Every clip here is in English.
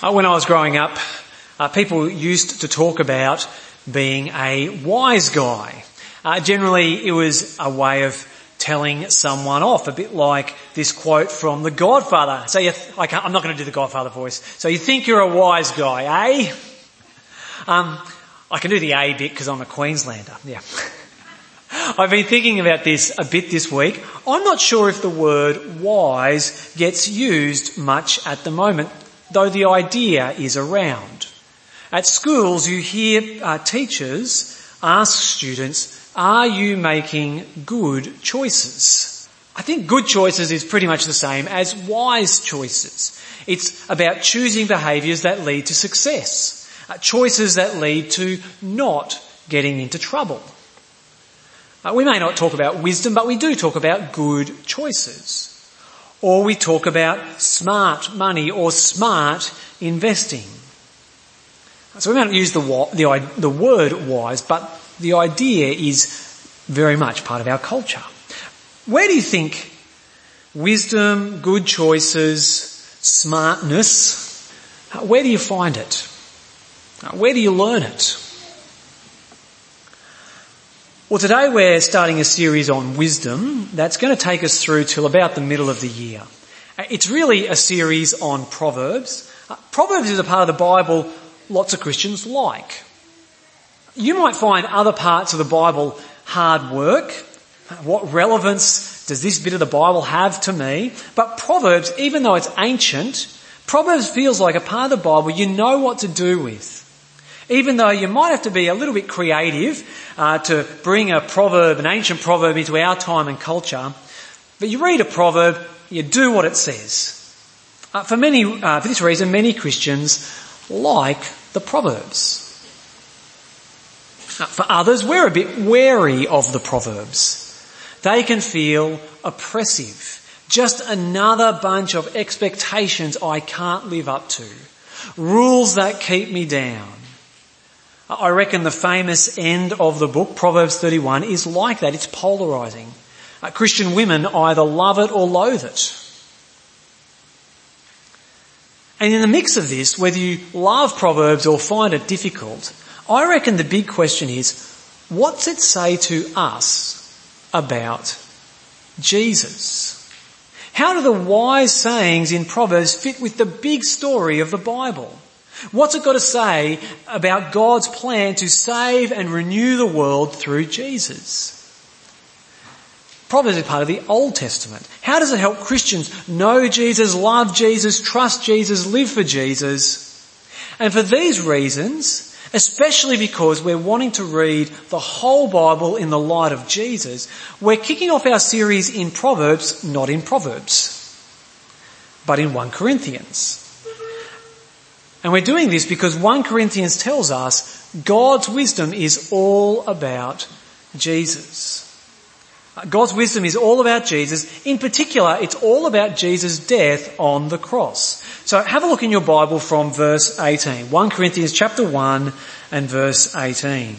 Uh, when I was growing up, uh, people used to talk about being a wise guy. Uh, generally, it was a way of telling someone off, a bit like this quote from The Godfather. So th- I am not going to do the Godfather voice. So you think you're a wise guy, eh? Um, I can do the A bit because I'm a Queenslander. Yeah. I've been thinking about this a bit this week. I'm not sure if the word wise gets used much at the moment though the idea is around. At schools you hear uh, teachers ask students, are you making good choices? I think good choices is pretty much the same as wise choices. It's about choosing behaviours that lead to success, uh, choices that lead to not getting into trouble. Uh, we may not talk about wisdom, but we do talk about good choices. Or we talk about smart money or smart investing. So we might not use the, the, the word wise, but the idea is very much part of our culture. Where do you think wisdom, good choices, smartness, uh, where do you find it? Uh, where do you learn it? Well, today we're starting a series on wisdom that's going to take us through till about the middle of the year. It's really a series on Proverbs. Uh, Proverbs is a part of the Bible lots of Christians like. You might find other parts of the Bible hard work. What relevance does this bit of the Bible have to me? But Proverbs, even though it's ancient, Proverbs feels like a part of the Bible you know what to do with. Even though you might have to be a little bit creative uh, to bring a proverb, an ancient proverb, into our time and culture, but you read a proverb, you do what it says. Uh, for many, uh, for this reason, many Christians like the proverbs. Uh, for others, we're a bit wary of the proverbs. They can feel oppressive. Just another bunch of expectations I can't live up to. Rules that keep me down. I reckon the famous end of the book, Proverbs 31, is like that. It's polarizing. Uh, Christian women either love it or loathe it. And in the mix of this, whether you love Proverbs or find it difficult, I reckon the big question is, what's it say to us about Jesus? How do the wise sayings in Proverbs fit with the big story of the Bible? What's it got to say about God's plan to save and renew the world through Jesus? Proverbs is part of the Old Testament. How does it help Christians know Jesus, love Jesus, trust Jesus, live for Jesus? And for these reasons, especially because we're wanting to read the whole Bible in the light of Jesus, we're kicking off our series in Proverbs, not in Proverbs, but in 1 Corinthians. And we're doing this because 1 Corinthians tells us God's wisdom is all about Jesus. God's wisdom is all about Jesus. In particular, it's all about Jesus' death on the cross. So have a look in your Bible from verse 18. 1 Corinthians chapter 1 and verse 18.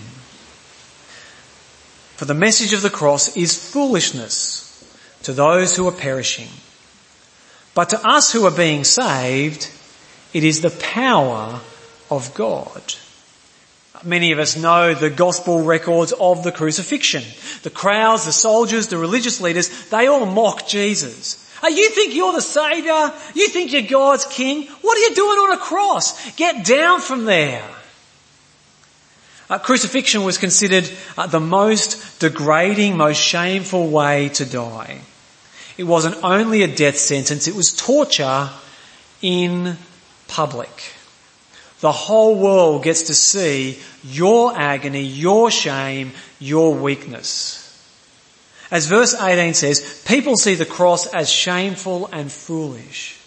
For the message of the cross is foolishness to those who are perishing. But to us who are being saved, it is the power of God. Many of us know the gospel records of the crucifixion. The crowds, the soldiers, the religious leaders, they all mock Jesus. Oh, you think you're the saviour? You think you're God's king? What are you doing on a cross? Get down from there. Uh, crucifixion was considered uh, the most degrading, most shameful way to die. It wasn't only a death sentence, it was torture in public. The whole world gets to see your agony, your shame, your weakness. As verse 18 says, people see the cross as shameful and foolish.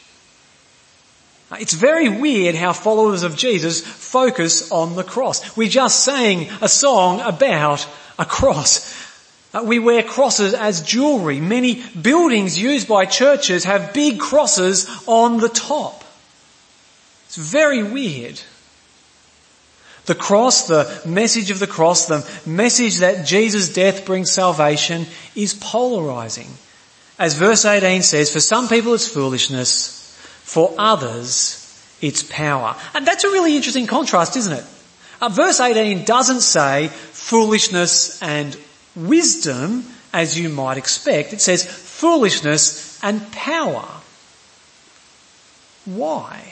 It's very weird how followers of Jesus focus on the cross. We just sang a song about a cross. Uh, we wear crosses as jewelry. Many buildings used by churches have big crosses on the top. It's very weird. The cross, the message of the cross, the message that Jesus' death brings salvation is polarizing. As verse 18 says, for some people it's foolishness, for others its power. And that's a really interesting contrast, isn't it? Uh, verse 18 doesn't say foolishness and wisdom as you might expect. It says foolishness and power. Why?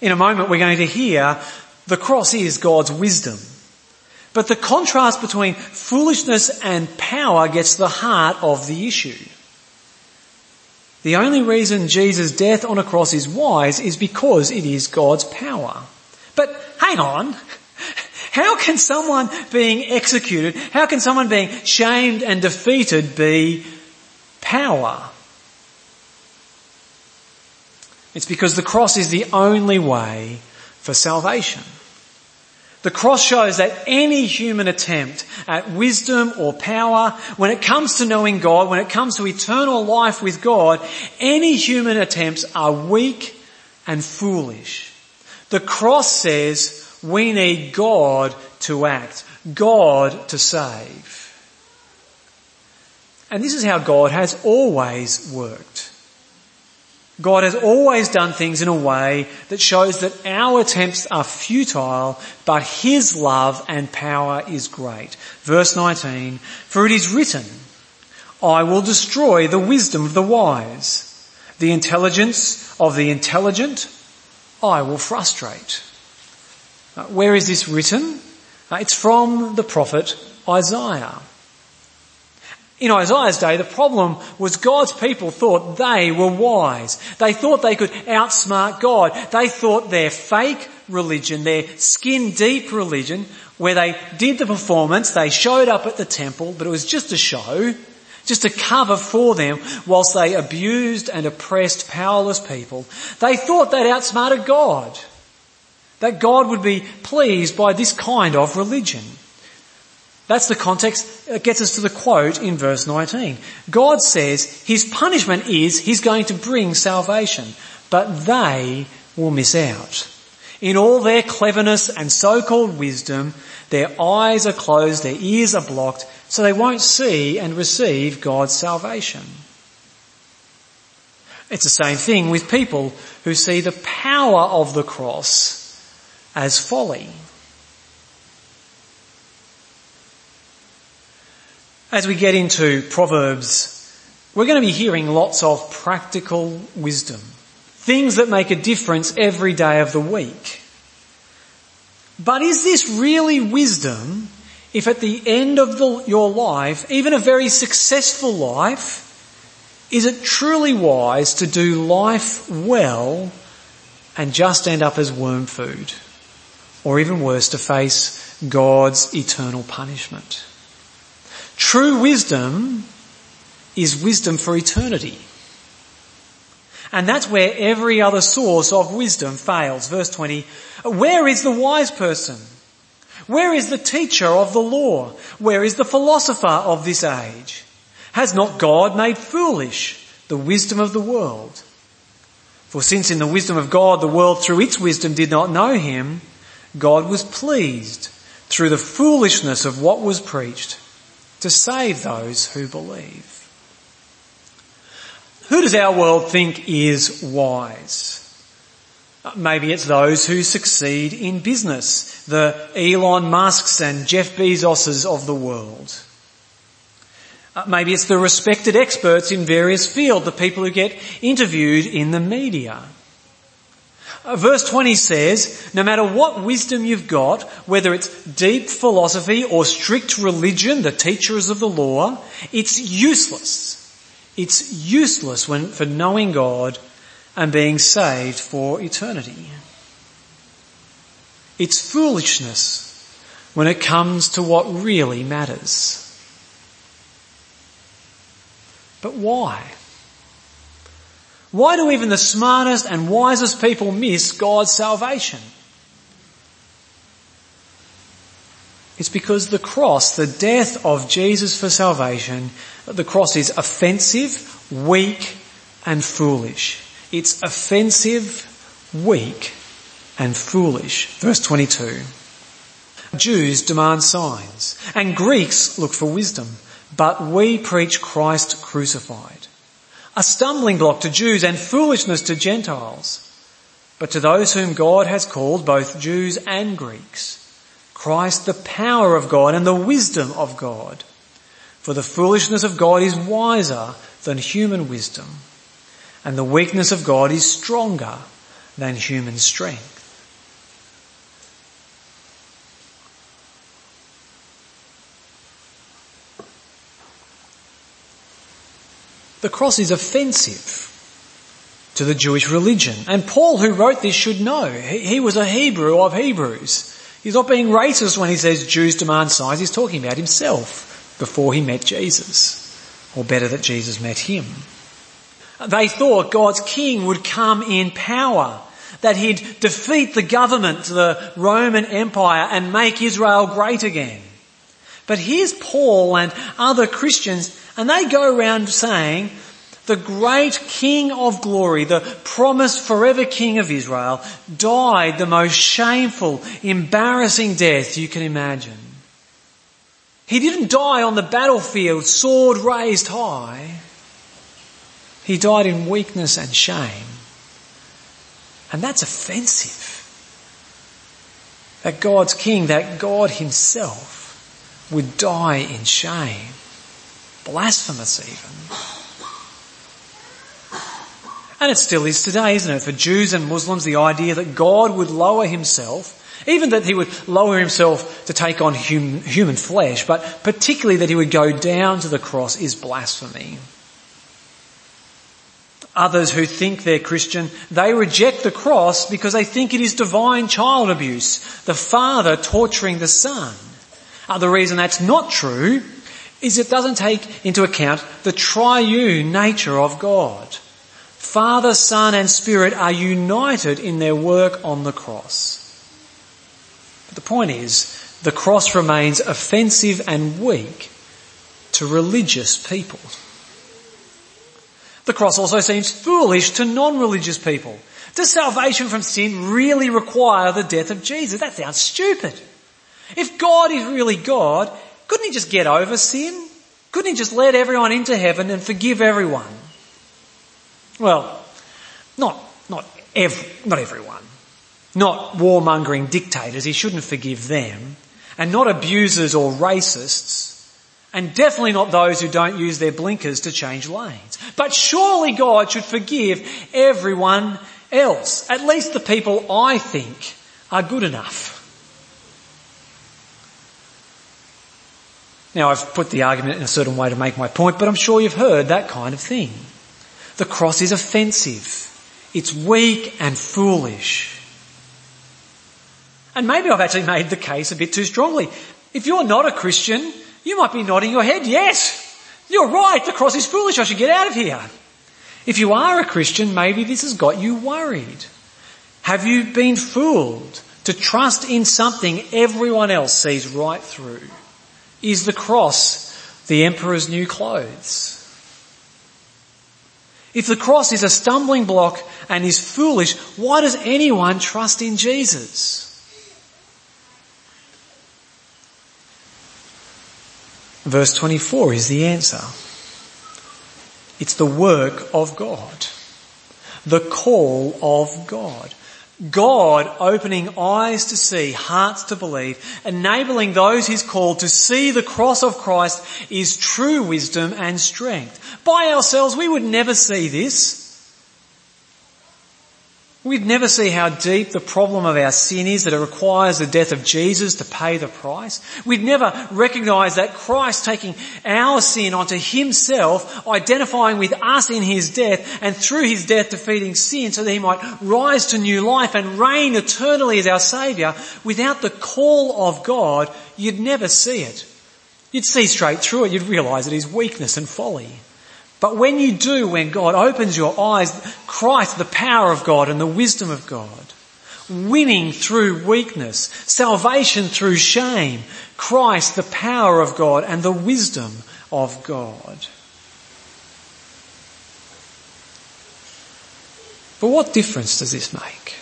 In a moment we're going to hear the cross is God's wisdom. But the contrast between foolishness and power gets to the heart of the issue. The only reason Jesus' death on a cross is wise is because it is God's power. But hang on. How can someone being executed, how can someone being shamed and defeated be power? It's because the cross is the only way for salvation. The cross shows that any human attempt at wisdom or power, when it comes to knowing God, when it comes to eternal life with God, any human attempts are weak and foolish. The cross says we need God to act, God to save. And this is how God has always worked. God has always done things in a way that shows that our attempts are futile, but His love and power is great. Verse 19, for it is written, I will destroy the wisdom of the wise. The intelligence of the intelligent I will frustrate. Uh, where is this written? Uh, it's from the prophet Isaiah. In Isaiah's day, the problem was God's people thought they were wise. They thought they could outsmart God. They thought their fake religion, their skin deep religion, where they did the performance, they showed up at the temple, but it was just a show, just a cover for them whilst they abused and oppressed powerless people. They thought they'd outsmarted God. That God would be pleased by this kind of religion. That's the context that gets us to the quote in verse 19. God says his punishment is he's going to bring salvation, but they will miss out. In all their cleverness and so-called wisdom, their eyes are closed, their ears are blocked, so they won't see and receive God's salvation. It's the same thing with people who see the power of the cross as folly. As we get into Proverbs, we're going to be hearing lots of practical wisdom. Things that make a difference every day of the week. But is this really wisdom if at the end of the, your life, even a very successful life, is it truly wise to do life well and just end up as worm food? or even worse, to face God's eternal punishment. True wisdom is wisdom for eternity. And that's where every other source of wisdom fails. Verse 20, where is the wise person? Where is the teacher of the law? Where is the philosopher of this age? Has not God made foolish the wisdom of the world? For since in the wisdom of God the world through its wisdom did not know him, God was pleased through the foolishness of what was preached to save those who believe. Who does our world think is wise? Uh, maybe it's those who succeed in business, the Elon Musks and Jeff Bezoses of the world. Uh, maybe it's the respected experts in various fields, the people who get interviewed in the media. Uh, verse 20 says, no matter what wisdom you've got, whether it's deep philosophy or strict religion, the teachers of the law, it's useless. It's useless when, for knowing God and being saved for eternity. It's foolishness when it comes to what really matters. But why? Why do even the smartest and wisest people miss God's salvation? It's because the cross, the death of Jesus for salvation, the cross is offensive, weak and foolish. It's offensive, weak and foolish. Verse 22. Jews demand signs and Greeks look for wisdom, but we preach Christ crucified a stumbling block to Jews and foolishness to Gentiles. But to those whom God has called, both Jews and Greeks, Christ the power of God and the wisdom of God. For the foolishness of God is wiser than human wisdom, and the weakness of God is stronger than human strength. The cross is offensive to the Jewish religion. And Paul, who wrote this, should know. He, was a Hebrew of Hebrews. He's not being racist when he says Jews demand signs. He's talking about himself before he met Jesus. Or better that Jesus met him. They thought God's king would come in power, that he'd defeat the government, the Roman Empire and make Israel great again. But here's Paul and other Christians and they go around saying, the great King of glory, the promised forever King of Israel, died the most shameful, embarrassing death you can imagine. He didn't die on the battlefield, sword raised high. He died in weakness and shame. And that's offensive. That God's King, that God Himself would die in shame. Blasphemous even. And it still is today, isn't it? For Jews and Muslims, the idea that God would lower himself, even that he would lower himself to take on hum, human flesh, but particularly that he would go down to the cross is blasphemy. Others who think they're Christian, they reject the cross because they think it is divine child abuse, the father torturing the son. Uh, the reason that's not true is it doesn't take into account the triune nature of God. Father, Son and Spirit are united in their work on the cross. But the point is, the cross remains offensive and weak to religious people. The cross also seems foolish to non-religious people. Does salvation from sin really require the death of Jesus? That sounds stupid. If God is really God, couldn't he just get over sin? Couldn't he just let everyone into heaven and forgive everyone? Well, not, not, ev- not everyone. Not warmongering dictators, he shouldn't forgive them. And not abusers or racists. And definitely not those who don't use their blinkers to change lanes. But surely God should forgive everyone else. At least the people I think are good enough. Now I've put the argument in a certain way to make my point, but I'm sure you've heard that kind of thing. The cross is offensive. It's weak and foolish. And maybe I've actually made the case a bit too strongly. If you're not a Christian, you might be nodding your head, yes, you're right, the cross is foolish, I should get out of here. If you are a Christian, maybe this has got you worried. Have you been fooled to trust in something everyone else sees right through? Is the cross the emperor's new clothes? If the cross is a stumbling block and is foolish, why does anyone trust in Jesus? Verse 24 is the answer. It's the work of God. The call of God. God opening eyes to see, hearts to believe, enabling those he's called to see the cross of Christ is true wisdom and strength. By ourselves we would never see this. We'd never see how deep the problem of our sin is that it requires the death of Jesus to pay the price. We'd never recognize that Christ taking our sin onto himself, identifying with us in his death and through his death defeating sin so that he might rise to new life and reign eternally as our saviour. Without the call of God, you'd never see it. You'd see straight through it. You'd realize it is weakness and folly. But when you do, when God opens your eyes, Christ, the power of God and the wisdom of God, winning through weakness, salvation through shame, Christ, the power of God and the wisdom of God. But what difference does this make?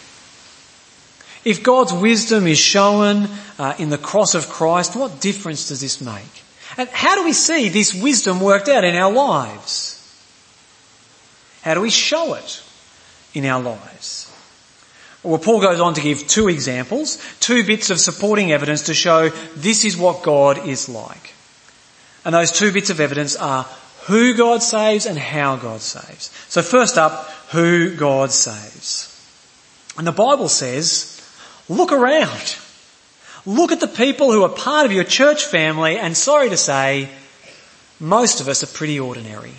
If God's wisdom is shown uh, in the cross of Christ, what difference does this make? And how do we see this wisdom worked out in our lives? How do we show it in our lives? Well, Paul goes on to give two examples, two bits of supporting evidence to show this is what God is like. And those two bits of evidence are who God saves and how God saves. So first up, who God saves. And the Bible says, look around. Look at the people who are part of your church family and sorry to say, most of us are pretty ordinary.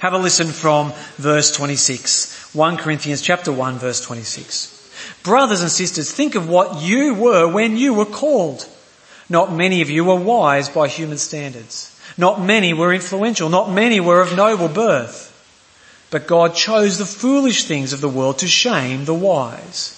Have a listen from verse 26. 1 Corinthians chapter 1 verse 26. Brothers and sisters, think of what you were when you were called. Not many of you were wise by human standards. Not many were influential. Not many were of noble birth. But God chose the foolish things of the world to shame the wise.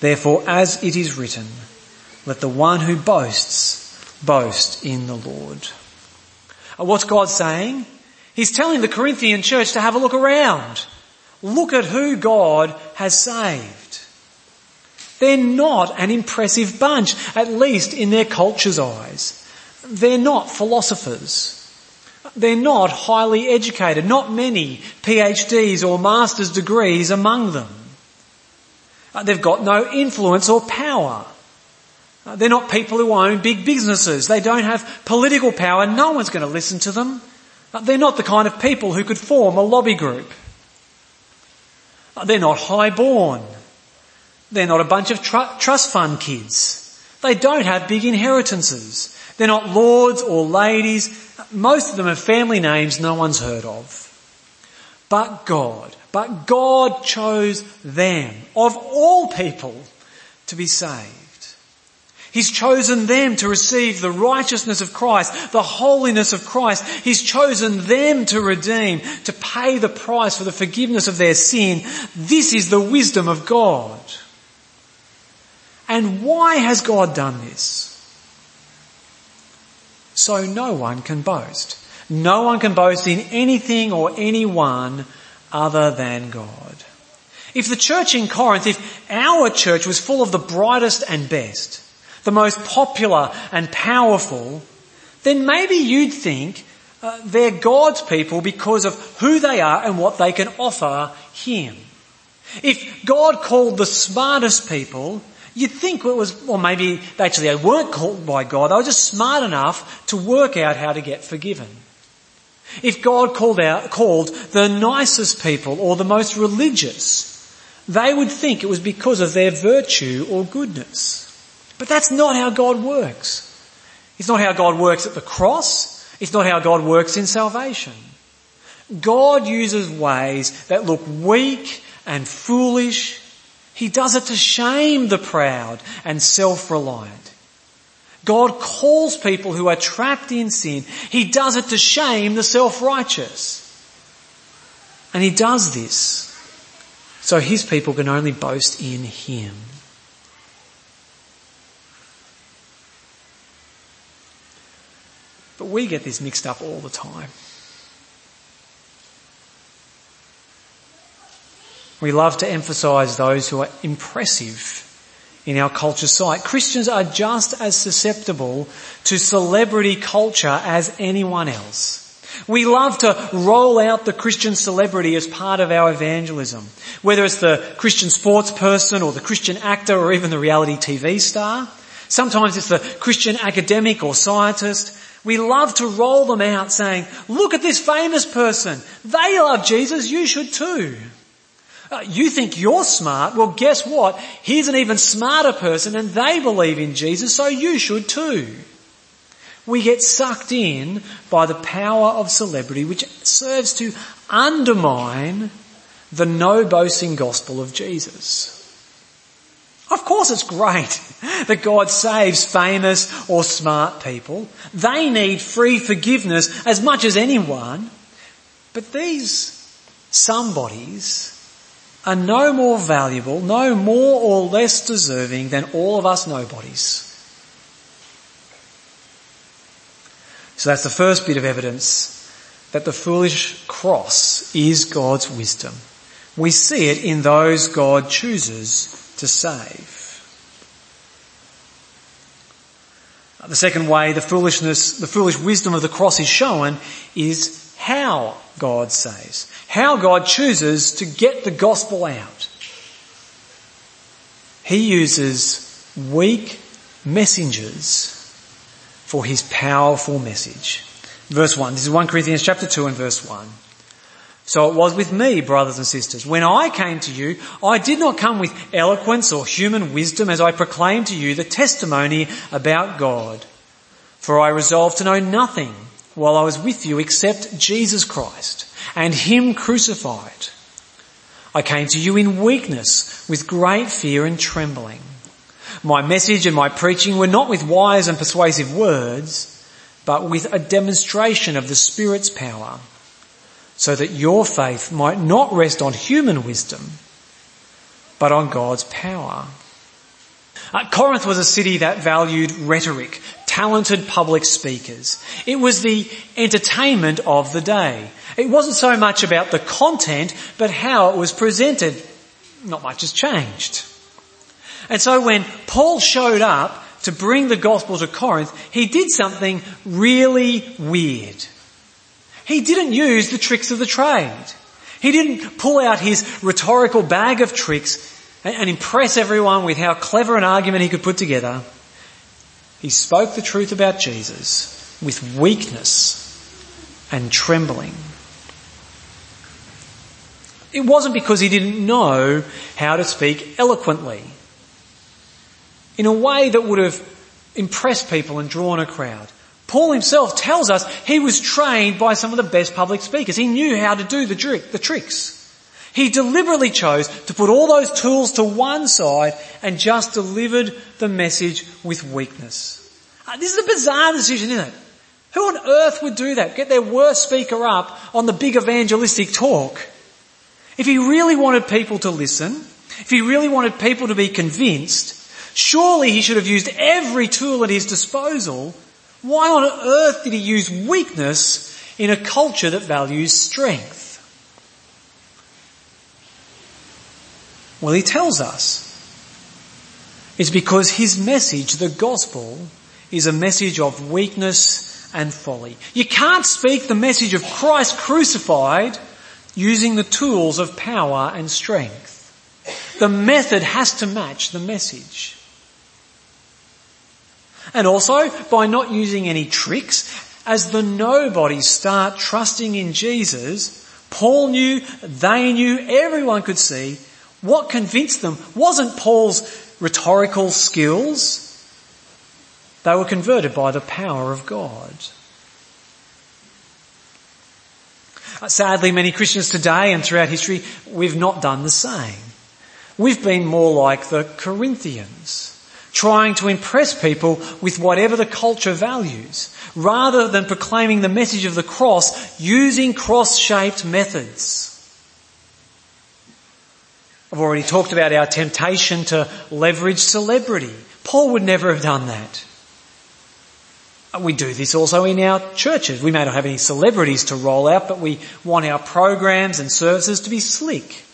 Therefore, as it is written, let the one who boasts boast in the Lord. Uh, what's God saying? He's telling the Corinthian church to have a look around. Look at who God has saved. They're not an impressive bunch, at least in their culture's eyes. They're not philosophers. They're not highly educated, not many PhDs or master's degrees among them. Uh, they've got no influence or power. Uh, they're not people who own big businesses. They don't have political power. No one's going to listen to them. Uh, they're not the kind of people who could form a lobby group. They're not highborn. They're not a bunch of tr- trust fund kids. They don't have big inheritances. They're not lords or ladies. Most of them have family names no one's heard of. But God, but God chose them, of all people, to be saved. He's chosen them to receive the righteousness of Christ, the holiness of Christ. He's chosen them to redeem, to pay the price for the forgiveness of their sin. This is the wisdom of God. And why has God done this? So no one can boast. No one can boast in anything or anyone other than God. If the church in Corinth, if our church was full of the brightest and best, the most popular and powerful, then maybe you'd think uh, they're God's people because of who they are and what they can offer Him. If God called the smartest people, you'd think it was, or maybe actually they weren't called by God, they were just smart enough to work out how to get forgiven. If God called out, called the nicest people or the most religious, they would think it was because of their virtue or goodness. But that's not how God works. It's not how God works at the cross. It's not how God works in salvation. God uses ways that look weak and foolish. He does it to shame the proud and self-reliant. God calls people who are trapped in sin. He does it to shame the self-righteous. And he does this so his people can only boast in him. But we get this mixed up all the time. We love to emphasize those who are impressive in our culture site. Christians are just as susceptible to celebrity culture as anyone else. We love to roll out the Christian celebrity as part of our evangelism. Whether it's the Christian sports person or the Christian actor or even the reality TV star. Sometimes it's the Christian academic or scientist. We love to roll them out saying, look at this famous person. They love Jesus. You should too. You think you're smart. Well, guess what? Here's an even smarter person and they believe in Jesus, so you should too. We get sucked in by the power of celebrity, which serves to undermine the no boasting gospel of Jesus. Of course it's great that God saves famous or smart people. They need free forgiveness as much as anyone. But these some bodies are no more valuable, no more or less deserving than all of us nobodies. So that's the first bit of evidence that the foolish cross is God's wisdom. We see it in those God chooses to save. The second way the foolishness, the foolish wisdom of the cross is shown is how God saves. How God chooses to get the gospel out. He uses weak messengers for his powerful message. Verse 1. This is 1 Corinthians chapter 2 and verse 1. So it was with me, brothers and sisters. When I came to you, I did not come with eloquence or human wisdom as I proclaimed to you the testimony about God. For I resolved to know nothing while I was with you except Jesus Christ and Him crucified. I came to you in weakness with great fear and trembling. My message and my preaching were not with wise and persuasive words, but with a demonstration of the Spirit's power, so that your faith might not rest on human wisdom, but on God's power. Uh, Corinth was a city that valued rhetoric, talented public speakers. It was the entertainment of the day. It wasn't so much about the content, but how it was presented. Not much has changed. And so when Paul showed up to bring the gospel to Corinth, he did something really weird. He didn't use the tricks of the trade. He didn't pull out his rhetorical bag of tricks and impress everyone with how clever an argument he could put together. He spoke the truth about Jesus with weakness and trembling. It wasn't because he didn't know how to speak eloquently in a way that would have impressed people and drawn a crowd. Paul himself tells us he was trained by some of the best public speakers. He knew how to do the, trick, the tricks. He deliberately chose to put all those tools to one side and just delivered the message with weakness. Uh, this is a bizarre decision, isn't it? Who on earth would do that? Get their worst speaker up on the big evangelistic talk. If he really wanted people to listen, if he really wanted people to be convinced, Surely he should have used every tool at his disposal. Why on earth did he use weakness in a culture that values strength? Well, he tells us it's because his message, the gospel, is a message of weakness and folly. You can't speak the message of Christ crucified using the tools of power and strength. The method has to match the message. And also by not using any tricks, as the nobodies start trusting in Jesus, Paul knew, they knew, everyone could see what convinced them wasn't Paul's rhetorical skills. They were converted by the power of God. Uh, sadly, many Christians today and throughout history, we've not done the same. We've been more like the Corinthians trying to impress people with whatever the culture values, rather than proclaiming the message of the cross using cross-shaped methods. I've already talked about our temptation to leverage celebrity. Paul would never have done that. Uh, we do this also in our churches. We may not have any celebrities to roll out, but we want our programs and services to be slick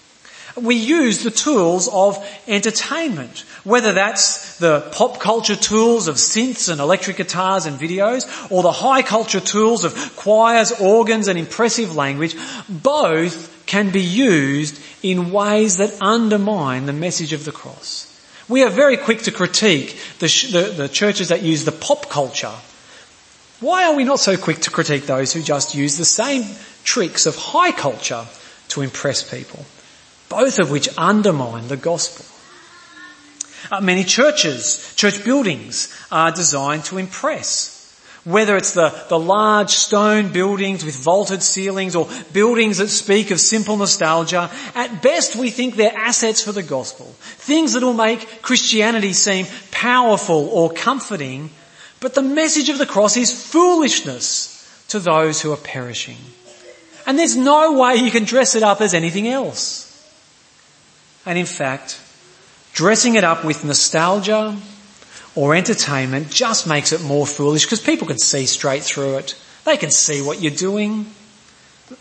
we use the tools of entertainment, whether that's the pop culture tools of synths and electric guitars and videos, or the high culture tools of choirs, organs and impressive language, both can be used in ways that undermine the message of the cross. We are very quick to critique the, the, the churches that use the pop culture. Why are we not so quick to critique those who just use the same tricks of high culture to impress people? both of which undermine the gospel. Uh, many churches, church buildings are designed to impress. Whether it's the, the large stone buildings with vaulted ceilings or buildings that speak of simple nostalgia, at best we think they're assets for the gospel. Things that will make Christianity seem powerful or comforting, but the message of the cross is foolishness to those who are perishing. And there's no way you can dress it up as anything else. And in fact, dressing it up with nostalgia or entertainment just makes it more foolish because people can see straight through it. They can see what you're doing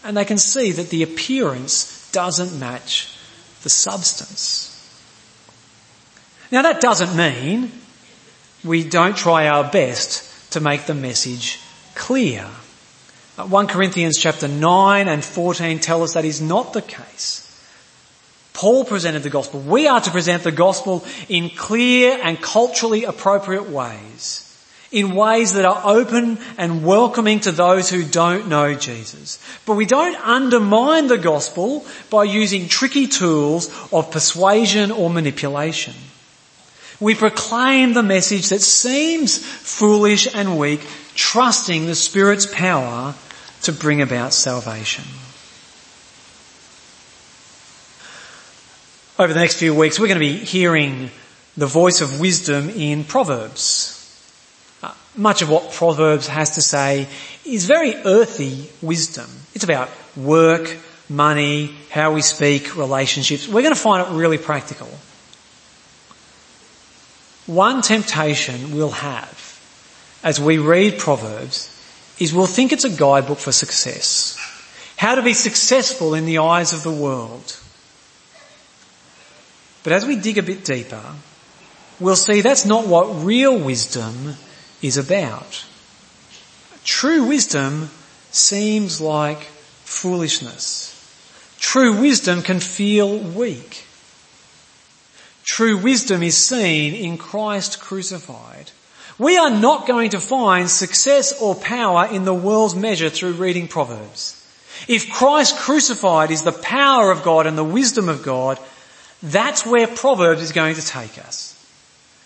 and they can see that the appearance doesn't match the substance. Now that doesn't mean we don't try our best to make the message clear. Uh, 1 Corinthians chapter 9 and 14 tell us that is not the case. Paul presented the gospel. We are to present the gospel in clear and culturally appropriate ways. In ways that are open and welcoming to those who don't know Jesus. But we don't undermine the gospel by using tricky tools of persuasion or manipulation. We proclaim the message that seems foolish and weak, trusting the Spirit's power to bring about salvation. Over the next few weeks, we're going to be hearing the voice of wisdom in Proverbs. Uh, much of what Proverbs has to say is very earthy wisdom. It's about work, money, how we speak, relationships. We're going to find it really practical. One temptation we'll have as we read Proverbs is we'll think it's a guidebook for success. How to be successful in the eyes of the world. But as we dig a bit deeper, we'll see that's not what real wisdom is about. True wisdom seems like foolishness. True wisdom can feel weak. True wisdom is seen in Christ crucified. We are not going to find success or power in the world's measure through reading Proverbs. If Christ crucified is the power of God and the wisdom of God, that's where Proverbs is going to take us.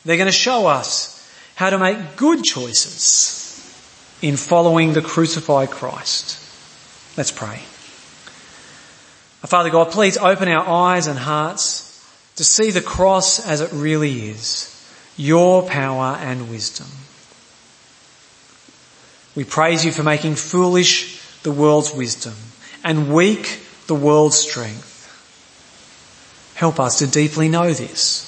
They're going to show us how to make good choices in following the crucified Christ. Let's pray. Father God, please open our eyes and hearts to see the cross as it really is, your power and wisdom. We praise you for making foolish the world's wisdom and weak the world's strength. Help us to deeply know this.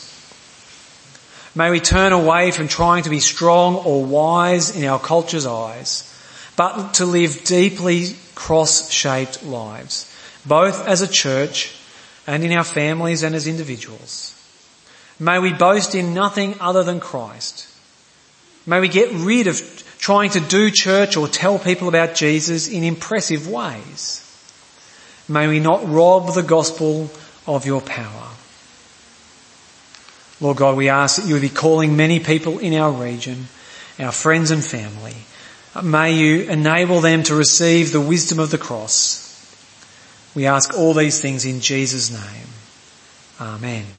May we turn away from trying to be strong or wise in our culture's eyes, but to live deeply cross-shaped lives, both as a church and in our families and as individuals. May we boast in nothing other than Christ. May we get rid of trying to do church or tell people about Jesus in impressive ways. May we not rob the gospel of your power. Lord God, we ask that you would be calling many people in our region, our friends and family. May you enable them to receive the wisdom of the cross we ask all these things in Jesus' name. Amen.